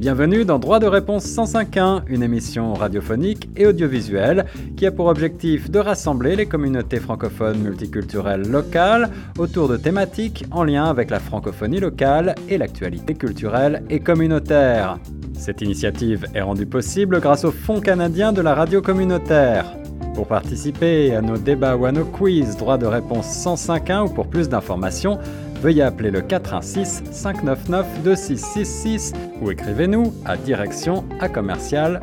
Bienvenue dans Droit de réponse 105.1, une émission radiophonique et audiovisuelle qui a pour objectif de rassembler les communautés francophones multiculturelles locales autour de thématiques en lien avec la francophonie locale et l'actualité culturelle et communautaire. Cette initiative est rendue possible grâce au Fonds canadien de la radio communautaire. Pour participer à nos débats ou à nos quiz droit de réponse 105.1 ou pour plus d'informations, veuillez appeler le 416 599 2666 ou écrivez-nous à direction à commercial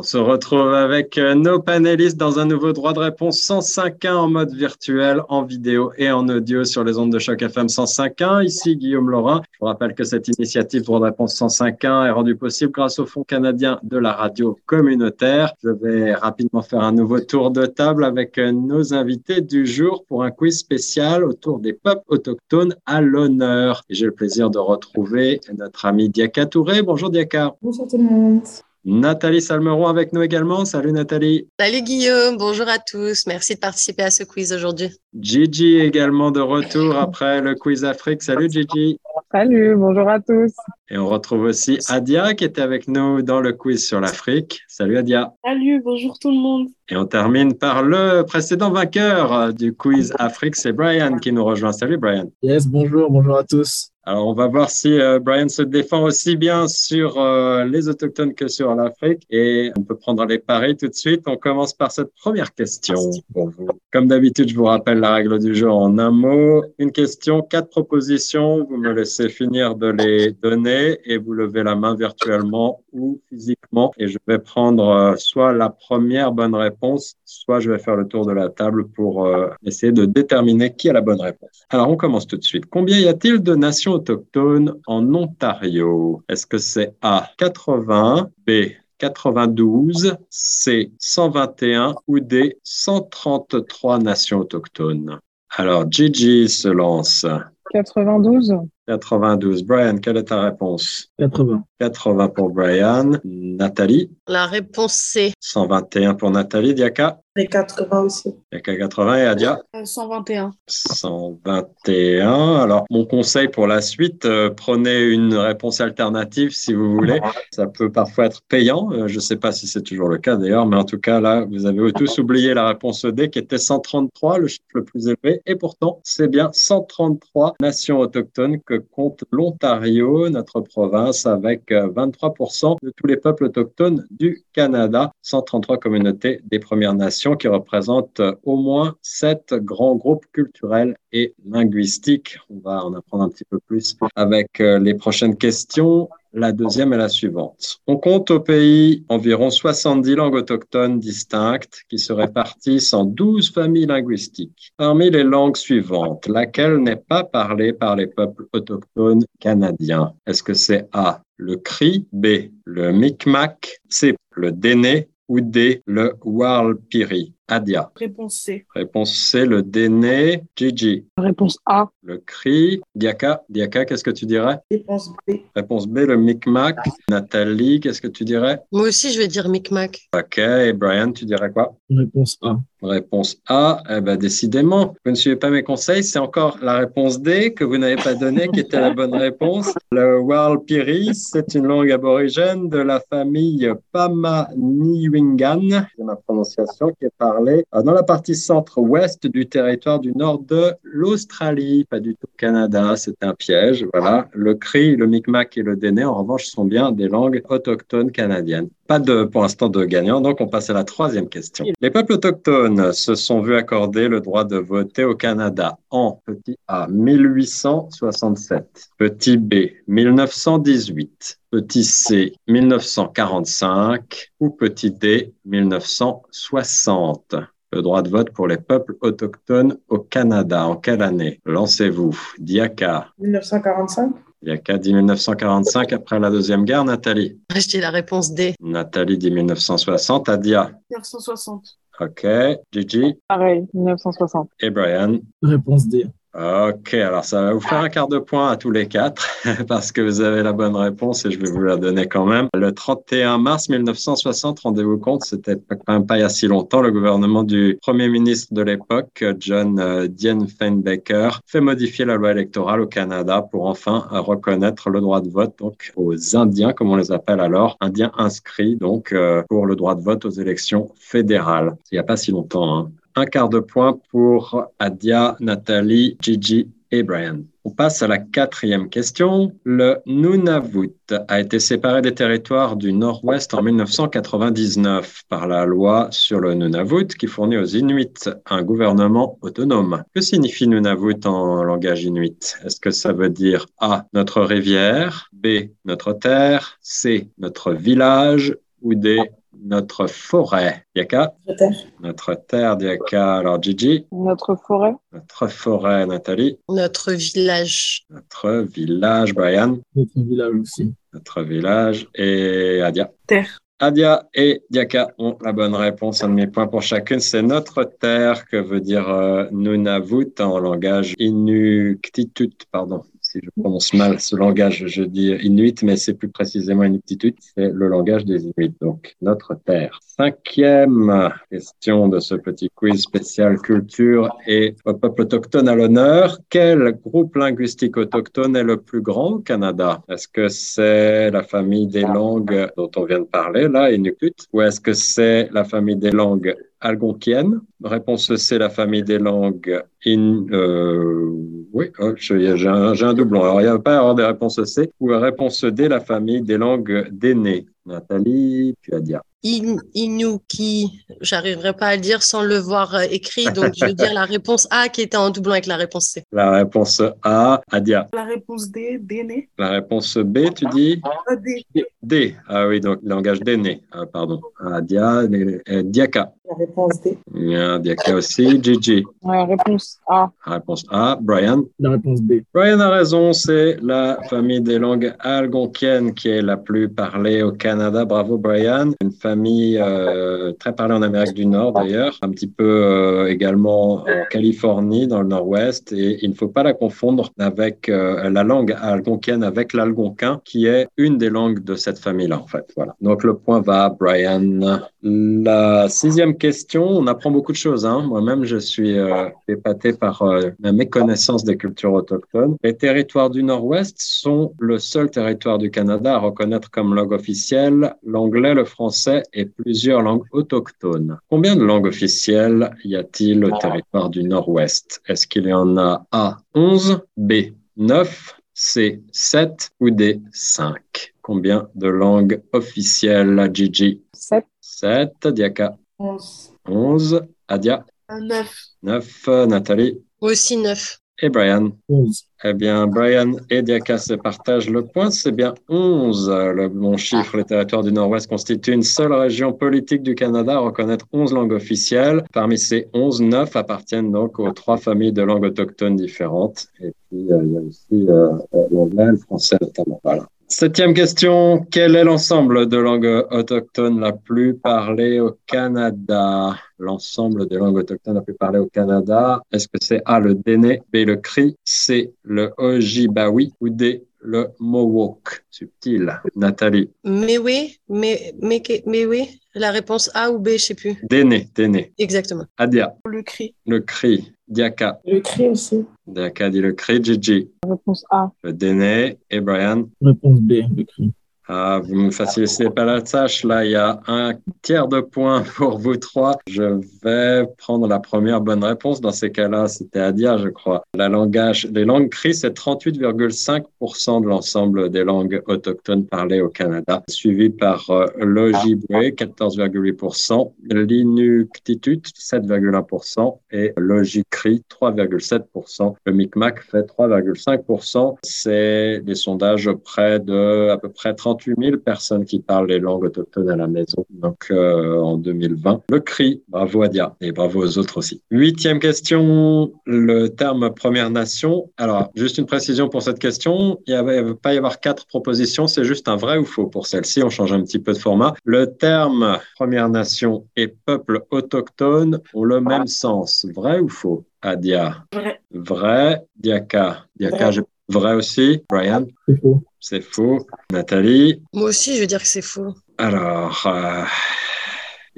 On se retrouve avec euh, nos panélistes dans un nouveau droit de réponse 105.1 en mode virtuel, en vidéo et en audio sur les ondes de choc FM 105.1. Ici Guillaume Laurin. Je vous rappelle que cette initiative droit de réponse 105.1 est rendue possible grâce au Fonds canadien de la radio communautaire. Je vais rapidement faire un nouveau tour de table avec euh, nos invités du jour pour un quiz spécial autour des peuples autochtones à l'honneur. J'ai le plaisir de retrouver notre ami Diaka Touré. Bonjour Diaka. Bonjour tout le monde. Nathalie Salmeron avec nous également. Salut Nathalie. Salut Guillaume, bonjour à tous. Merci de participer à ce quiz aujourd'hui. Gigi également de retour après le quiz Afrique. Salut Gigi. Salut, bonjour à tous. Et on retrouve aussi Adia qui était avec nous dans le quiz sur l'Afrique. Salut Adia. Salut, bonjour tout le monde. Et on termine par le précédent vainqueur du quiz Afrique, c'est Brian qui nous rejoint. Salut Brian. Yes, bonjour, bonjour à tous. Alors, on va voir si euh, Brian se défend aussi bien sur euh, les Autochtones que sur l'Afrique. Et on peut prendre les paris tout de suite. On commence par cette première question pour vous. Comme d'habitude, je vous rappelle la règle du jeu en un mot. Une question, quatre propositions. Vous me laissez finir de les donner et vous levez la main virtuellement ou physiquement. Et je vais prendre euh, soit la première bonne réponse, soit je vais faire le tour de la table pour essayer de déterminer qui a la bonne réponse. Alors, on commence tout de suite. Combien y a-t-il de nations autochtones en Ontario Est-ce que c'est A 80, B 92, C 121 ou D 133 nations autochtones? Alors Gigi se lance. 92. 92. Brian, quelle est ta réponse? 80. 80 pour Brian. Nathalie? La réponse C. 121 pour Nathalie. Diaka? Et 80 aussi. Diaka 80 et Adia? 121. 121. Alors, mon conseil pour la suite, euh, prenez une réponse alternative si vous voulez. Ça peut parfois être payant. Euh, je ne sais pas si c'est toujours le cas d'ailleurs, mais en tout cas, là, vous avez tous oublié la réponse D qui était 133, le chiffre le plus élevé. Et pourtant, c'est bien 133 nations autochtones que compte l'Ontario, notre province, avec 23% de tous les peuples autochtones du Canada, 133 communautés des Premières Nations qui représentent au moins sept grands groupes culturels et linguistiques. On va en apprendre un petit peu plus avec les prochaines questions. La deuxième est la suivante. On compte au pays environ 70 langues autochtones distinctes qui se répartissent en 12 familles linguistiques. Parmi les langues suivantes, laquelle n'est pas parlée par les peuples autochtones canadiens? Est-ce que c'est A, le Cri, B, le Micmac, C, le Déné ou D, le Warlpiri Adia. Réponse C. Réponse C, le Déné. Gigi. Réponse A. Le cri. Diaka. Diaka, qu'est-ce que tu dirais? Réponse B. Réponse B, le Micmac. Nathalie, qu'est-ce que tu dirais? Moi aussi, je vais dire Micmac. Ok. Et Brian, tu dirais quoi? Réponse A. Réponse A, eh ben, décidément, vous ne suivez pas mes conseils, c'est encore la réponse D que vous n'avez pas donnée qui était la bonne réponse. Le Warlpiri, c'est une langue aborigène de la famille Pama-Niwingan, c'est ma prononciation, qui est parlée dans la partie centre-ouest du territoire du nord de l'Australie, pas du tout Canada, c'est un piège, voilà. Le Cri, le Micmac et le Déné, en revanche, sont bien des langues autochtones canadiennes. Pas de, pour l'instant de gagnant, donc on passe à la troisième question. Les peuples autochtones se sont vus accorder le droit de voter au Canada en petit A 1867, petit B 1918, petit C 1945 ou petit D 1960. Le droit de vote pour les peuples autochtones au Canada. En quelle année? Lancez-vous. Diaka. 1945. Diaka dit 1945 après la Deuxième Guerre. Nathalie. Je dis la réponse D. Nathalie dit 1960. Adia. 1960. OK. Gigi. Pareil, 1960. Et Brian. Réponse D. Ok, alors ça va vous faire un quart de point à tous les quatre parce que vous avez la bonne réponse et je vais vous la donner quand même. Le 31 mars 1960, rendez-vous compte, c'était quand même pas il y a si longtemps, le gouvernement du premier ministre de l'époque, John euh, Diefenbaker, fait modifier la loi électorale au Canada pour enfin reconnaître le droit de vote donc aux Indiens, comme on les appelle alors, Indiens inscrits donc euh, pour le droit de vote aux élections fédérales. Il n'y a pas si longtemps. Hein. Un quart de point pour Adia, Nathalie, Gigi et Brian. On passe à la quatrième question. Le Nunavut a été séparé des territoires du Nord-Ouest en 1999 par la loi sur le Nunavut qui fournit aux Inuits un gouvernement autonome. Que signifie Nunavut en langage inuit? Est-ce que ça veut dire A, notre rivière, B, notre terre, C, notre village ou D, notre forêt. Yaka Notre terre. Notre terre, Diaka. Alors, Gigi Notre forêt. Notre forêt, Nathalie. Notre village. Notre village, Brian. Notre village aussi. Notre village. Et Adia. Terre. Adia et Diaka ont la bonne réponse. Un demi-point pour chacune. C'est notre terre que veut dire euh, Nunavut en langage inuktitut, pardon je prononce mal ce langage, je dis inuit, mais c'est plus précisément inuktitut, c'est le langage des Inuits, donc notre terre. Cinquième question de ce petit quiz spécial culture et peuple autochtone à l'honneur. Quel groupe linguistique autochtone est le plus grand au Canada? Est-ce que c'est la famille des langues dont on vient de parler, là, inuktitut, ou est-ce que c'est la famille des langues algonquienne. Réponse C, la famille des langues in. Euh, oui, oh, j'ai un, un, doublon. Alors, il n'y a pas avoir des réponses C. Ou réponse D, la famille des langues d'aînés. Nathalie, puis Adia. In, Inuki, j'arriverai pas à le dire sans le voir euh, écrit, donc je veux dire la réponse A qui était en doublon avec la réponse C. La réponse A, Adia. La réponse D, d'aîné. La réponse B, tu dis? Euh, D. D. Ah oui, donc langage d'aîné. Ah, pardon. Adia, euh, Diaka. La réponse D. Yeah, Diaka aussi. Gigi. La réponse A. Réponse A. Brian. La réponse B. Brian a raison, c'est la famille des langues algonquiennes qui est la plus parlée au Canada. Bravo Brian. Une famille euh, très parlée en Amérique du Nord d'ailleurs, un petit peu euh, également en Californie, dans le nord-ouest. Et il ne faut pas la confondre avec euh, la langue algonquienne, avec l'algonquin, qui est une des langues de cette famille-là en fait. Voilà. Donc le point va à Brian. La sixième question, on apprend beaucoup de choses. Hein. Moi-même, je suis euh, épaté par euh, ma méconnaissance des cultures autochtones. Les territoires du Nord-Ouest sont le seul territoire du Canada à reconnaître comme langue officielle l'anglais, le français et plusieurs langues autochtones. Combien de langues officielles y a-t-il au territoire du Nord-Ouest? Est-ce qu'il y en a A 11, B 9, C 7 ou D 5 Combien de langues officielles, Gigi 7. 7, Diaka 11. 11, Adia? 9. 9, Nathalie Aussi 9. et Brian. 11. Eh bien, Brian et Diaka se partagent le point. C'est bien 11. Le bon chiffre, les territoires du Nord-Ouest constituent une seule région politique du Canada à reconnaître 11 langues officielles. Parmi ces 11, 9 appartiennent donc aux trois familles de langues autochtones différentes. Et puis, euh, il y a aussi euh, l'anglais, le français notamment. Voilà. Septième question. Quel est l'ensemble de langues autochtones la plus parlée au Canada? L'ensemble des langues autochtones la plus parlée au Canada. Est-ce que c'est A, le Déné, B, le Cri, C, le Ojibwawi ou D, le Mohawk? Subtil. Nathalie. Mais oui, mais, mais, mais oui, la réponse A ou B, je sais plus. Déné, Déné. Exactement. Adia, Le cri. le Cri. Diaka. Le cri aussi. Diaka dit le Cri. Gigi, réponse A. le Déné. Et Brian. Réponse B. Le cri. Ah, vous me facilitez pas la tâche. Là, il y a un tiers de point pour vous trois. Je vais prendre la première bonne réponse. Dans ces cas-là, c'était dire, je crois. La langage, les langues cri, c'est 38,5% de l'ensemble des langues autochtones parlées au Canada, suivi par euh, l'Ojibwe, 14,8%, l'Inuktitut, 7,1% et l'Ojikri, 3,7%. Le Micmac fait 3,5%. C'est des sondages auprès de à peu près 38 000 personnes qui parlent les langues autochtones à la maison, donc euh, en 2020. Le cri, bravo Adia, et bravo aux autres aussi. Huitième question, le terme Première Nation. Alors, juste une précision pour cette question, il ne va pas y avoir quatre propositions, c'est juste un vrai ou faux pour celle-ci, on change un petit peu de format. Le terme Première Nation et peuple autochtone ont le même sens, vrai ou faux Adia? Vrai. Vrai. Diaka. Diaka, j'ai- vrai aussi. Brian, C'est faux. c'est faux. Nathalie. Moi aussi, je veux dire que c'est faux. Alors, euh,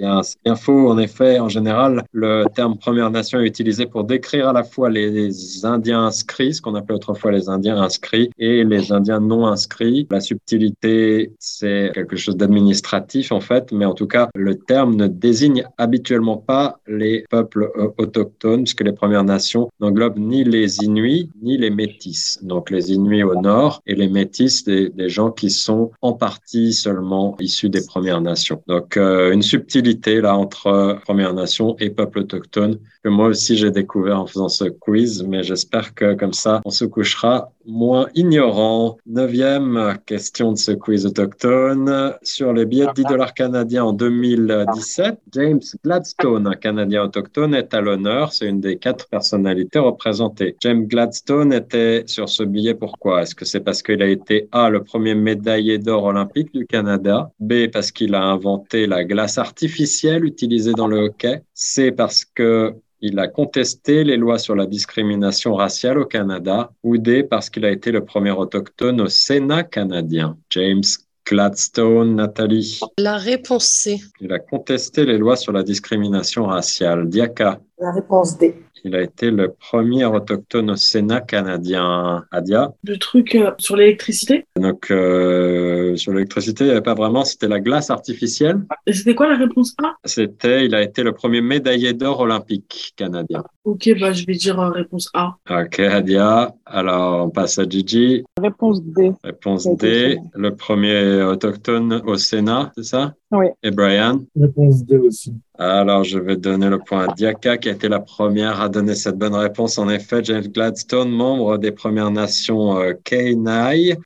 bien, bien faux. En effet, en général, le terme Première Nation est utilisé pour décrire à la fois les Indiens inscrits, ce qu'on appelait autrefois les Indiens inscrits, et les Indiens non inscrits. La subtilité, c'est quelque chose d'administratif en fait, mais en tout cas, le terme ne désigne habituellement pas les peuples euh, autochtones, puisque les Premières Nations n'englobent ni les Inuits ni les Métis. Donc les Inuits au nord et les Métis, des, des gens qui sont en partie seulement issus des Premières Nations. Donc euh, une subtilité là entre euh, Premières Nations et peuples autochtones que moi aussi j'ai découvert en faisant ce quiz, mais j'espère que comme ça on se couchera moins ignorant. Neuvième question de ce quiz autochtone sur les billets de 10 dollars canadiens en 2017. James Gladstone, un Canadien autochtone, est à l'honneur. C'est une des quatre personnalités représentées. James Gladstone était sur ce billet. Pourquoi? Est-ce que c'est parce qu'il a été A, le premier médaillé d'or olympique du Canada B, parce qu'il a inventé la glace artificielle utilisée dans le hockey C, parce que il a contesté les lois sur la discrimination raciale au Canada, ou D, parce qu'il a été le premier autochtone au Sénat canadien. James Gladstone, Nathalie. La réponse C. Il a contesté les lois sur la discrimination raciale. Diaka. La réponse D. Il a été le premier autochtone au Sénat canadien. Adia? Le truc euh, sur l'électricité? Donc, euh, sur l'électricité, il n'y avait pas vraiment, c'était la glace artificielle. Et c'était quoi la réponse A? C'était, il a été le premier médaillé d'or olympique canadien. Ok, bah je vais dire euh, réponse A. Ok, Adia. Alors, on passe à Gigi. Réponse D. Réponse D, le premier autochtone au Sénat, c'est ça? Oui. Et Brian? Réponse D aussi. Alors, je vais donner le point à Diaka, qui a été la première à donner cette bonne réponse. En effet, James Gladstone, membre des Premières Nations euh,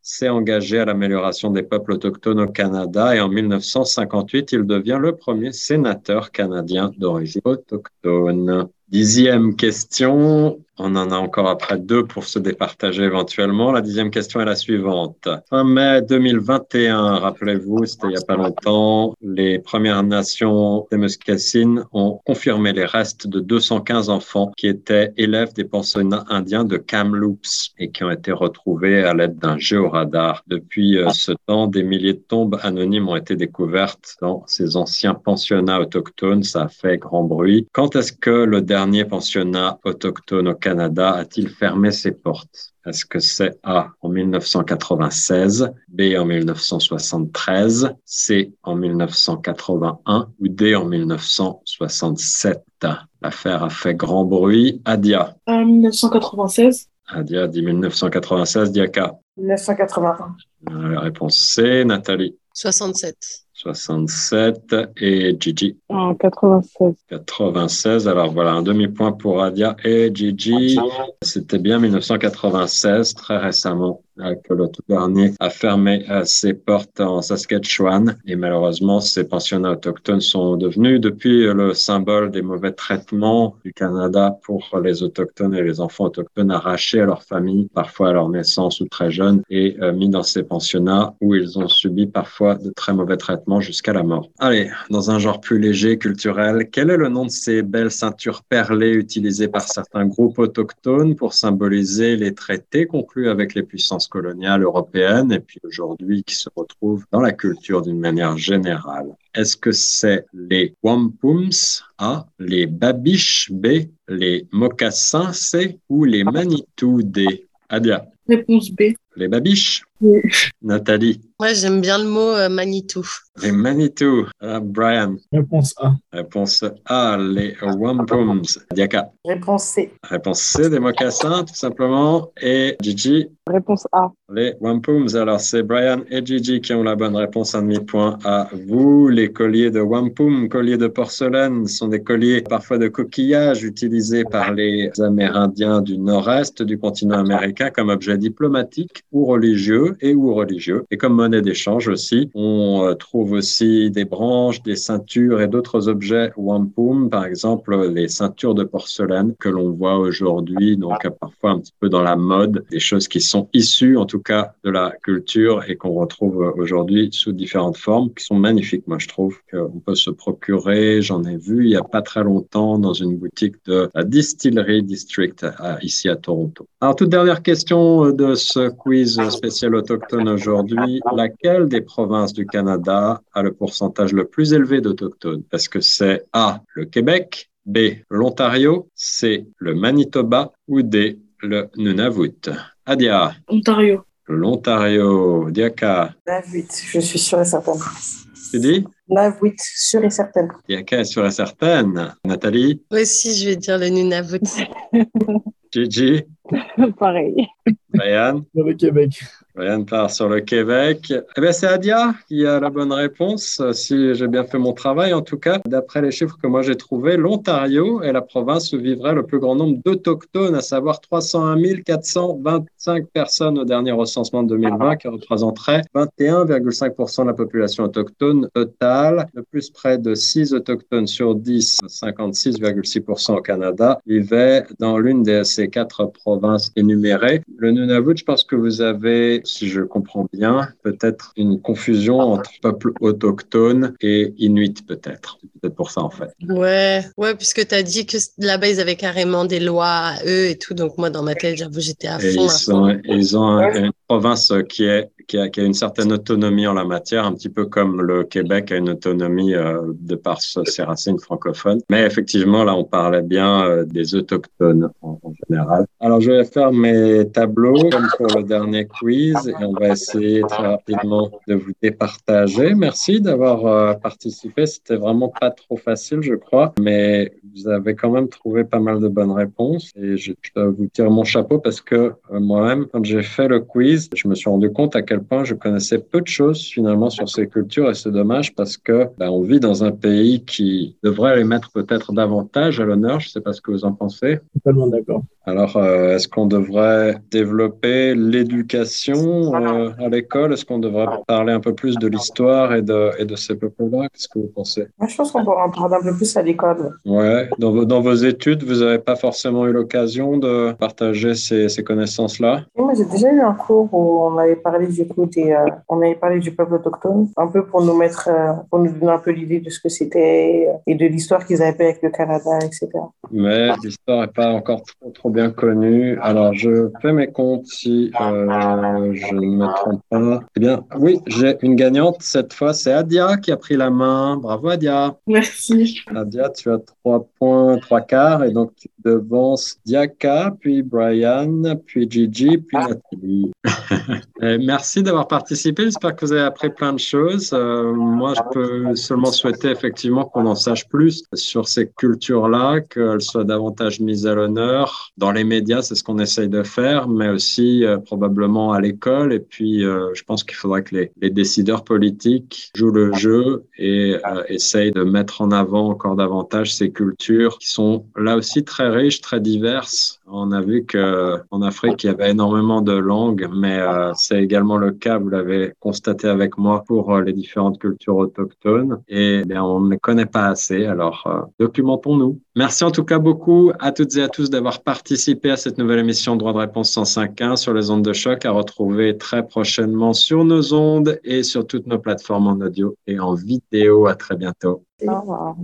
s'est engagé à l'amélioration des peuples autochtones au Canada et en 1958, il devient le premier sénateur canadien d'origine autochtone. Dixième question. On en a encore après deux pour se départager éventuellement. La dixième question est la suivante. Fin mai 2021, rappelez-vous, c'était il n'y a pas longtemps, les Premières Nations des Muscassines ont confirmé les restes de 215 enfants qui étaient élèves des pensionnats indiens de Kamloops et qui ont été retrouvés à l'aide d'un géoradar. Depuis euh, ce temps, des milliers de tombes anonymes ont été découvertes dans ces anciens pensionnats autochtones. Ça a fait grand bruit. Quand est-ce que le dernier pensionnat autochtone au Canada a-t-il fermé ses portes? Est-ce que c'est A en 1996, B en 1973, C en 1981 ou D en 1967 L'affaire a fait grand bruit. Adia. Euh, 1996. Adia dit 1996. Diaka. 1981. La réponse C. Nathalie. 67. 67 et Gigi. En 96. 96. Alors voilà, un demi-point pour Adia et Gigi. C'était bien 1996, très récemment, que le tout dernier a fermé euh, ses portes en Saskatchewan. Et malheureusement, ces pensionnats autochtones sont devenus depuis le symbole des mauvais traitements du Canada pour les autochtones et les enfants autochtones arrachés à leur famille, parfois à leur naissance ou très jeunes, et euh, mis dans ces pensionnats où ils ont subi parfois de très mauvais traitements jusqu'à la mort. Allez, dans un genre plus léger, culturel, quel est le nom de ces belles ceintures perlées utilisées par certains groupes autochtones pour symboliser les traités conclus avec les puissances coloniales européennes et puis aujourd'hui qui se retrouvent dans la culture d'une manière générale? Est-ce que c'est les wampums A, les babiches B, les mocassins C ou les manitou D? Adia, Réponse B. les babiches? Nathalie, Ouais, j'aime bien le mot euh, Manitou. les manitou. Ah, Brian, Réponse A. réponse A, les wampums. Diaka, Réponse C. réponse C, des mocassins tout simplement. Et Gigi, Réponse A. Les wampums, alors c'est Brian et Gigi qui ont la bonne réponse, un demi-point à vous. Les colliers de wampum, colliers de porcelaine, sont des colliers parfois de coquillages utilisés par les Amérindiens du nord-est du continent américain comme objet diplomatique ou religieux et ou religieux. Et comme monnaie d'échange aussi, on euh, trouve aussi des branches, des ceintures et d'autres objets wampum, par exemple les ceintures de porcelaine que l'on voit aujourd'hui, donc parfois un petit peu dans la mode, des choses qui sont issues en tout cas de la culture et qu'on retrouve aujourd'hui sous différentes formes, qui sont magnifiques, moi je trouve, qu'on peut se procurer. J'en ai vu il y a pas très longtemps dans une boutique de la Distillery District ici à Toronto. Alors toute dernière question de ce quiz spécial autochtone aujourd'hui, laquelle des provinces du Canada a le pourcentage le plus élevé d'autochtones? Est-ce que c'est A, le Québec, B, l'Ontario, C, le Manitoba ou D, le Nunavut? Adia. Ontario. L'Ontario. Diaka. Nunavut, je suis sûre et certaine. Tu dis? Nunavut, sûre et certaine. Diaka est sûre et certaine. Nathalie? Moi aussi, je vais dire le Nunavut. Gigi? Pareil. Ryan Le Québec. Ryan part sur le Québec. Eh bien, c'est Adia qui a la bonne réponse, si j'ai bien fait mon travail. En tout cas, d'après les chiffres que moi j'ai trouvés, l'Ontario est la province où vivrait le plus grand nombre d'Autochtones, à savoir 301 425 personnes au dernier recensement de 2020, qui représenterait 21,5% de la population autochtone totale. De plus, près de 6 Autochtones sur 10, 56,6% au Canada, vivaient dans l'une de ces quatre provinces énumérées. Le Nunavut, je pense que vous avez si je comprends bien, peut-être une confusion entre peuple autochtone et inuit, peut-être. C'est peut-être pour ça, en fait. Ouais, ouais, puisque tu as dit que là-bas, ils avaient carrément des lois à eux et tout. Donc, moi, dans ma tête, j'avoue, j'étais à fond. Et ils, à fond. ils ont une province qui est qui a, une certaine autonomie en la matière, un petit peu comme le Québec a une autonomie euh, de par ses racines francophones. Mais effectivement, là, on parlait bien euh, des autochtones en, général. Alors, je vais faire mes tableaux comme pour le dernier quiz et on va essayer très rapidement de vous départager. Merci d'avoir euh, participé. C'était vraiment pas trop facile, je crois, mais vous avez quand même trouvé pas mal de bonnes réponses et je, je vous tirer mon chapeau parce que euh, moi-même, quand j'ai fait le quiz, je me suis rendu compte à quel point je connaissais peu de choses finalement sur ces cultures et c'est dommage parce que ben, on vit dans un pays qui devrait les mettre peut-être davantage à l'honneur. Je ne sais pas ce que vous en pensez. Totalement d'accord. Alors, euh, est-ce qu'on devrait développer l'éducation euh, à l'école? Est-ce qu'on devrait parler un peu plus de l'histoire et de, et de ces peuples-là? Qu'est-ce que vous pensez? Moi, je pense qu'on pourrait en parler un peu plus à l'école. Ouais. Dans vos, dans vos études, vous n'avez pas forcément eu l'occasion de partager ces, ces connaissances-là? Moi, j'ai déjà eu un cours où on avait parlé du coup des, euh, on avait parlé du peuple autochtone, un peu pour nous mettre, euh, pour nous donner un peu l'idée de ce que c'était et de l'histoire qu'ils avaient avec le Canada, etc. Mais l'histoire n'est pas encore trop, trop bien connue. Alors, je fais mes comptes si euh, je ne me trompe pas. Eh bien, oui, j'ai une gagnante. Cette fois, c'est Adia qui a pris la main. Bravo, Adia. Merci. Adia, tu as trois points, trois quarts. Et donc, tu devances Diaka, puis Brian, puis Gigi, puis Nathalie. merci d'avoir participé. J'espère que vous avez appris plein de choses. Euh, moi, je peux seulement souhaiter effectivement qu'on en sache plus sur ces cultures-là, qu'elles soient davantage mises à l'honneur dans les médias, c'est ce qu'on essaye de faire, mais aussi euh, probablement à l'école. Et puis, euh, je pense qu'il faudrait que les, décideurs politiques jouent le jeu et euh, essayent de mettre en avant encore davantage ces cultures qui sont là aussi très riches, très diverses. On a vu que en Afrique, il y avait énormément de langues, euh, c'est également le cas, vous l'avez constaté avec moi, pour euh, les différentes cultures autochtones. Et bien, on ne les connaît pas assez, alors euh, documentons-nous. Merci en tout cas beaucoup à toutes et à tous d'avoir participé à cette nouvelle émission Droit de réponse 105.1 sur les ondes de choc à retrouver très prochainement sur nos ondes et sur toutes nos plateformes en audio et en vidéo. À très bientôt. Au revoir.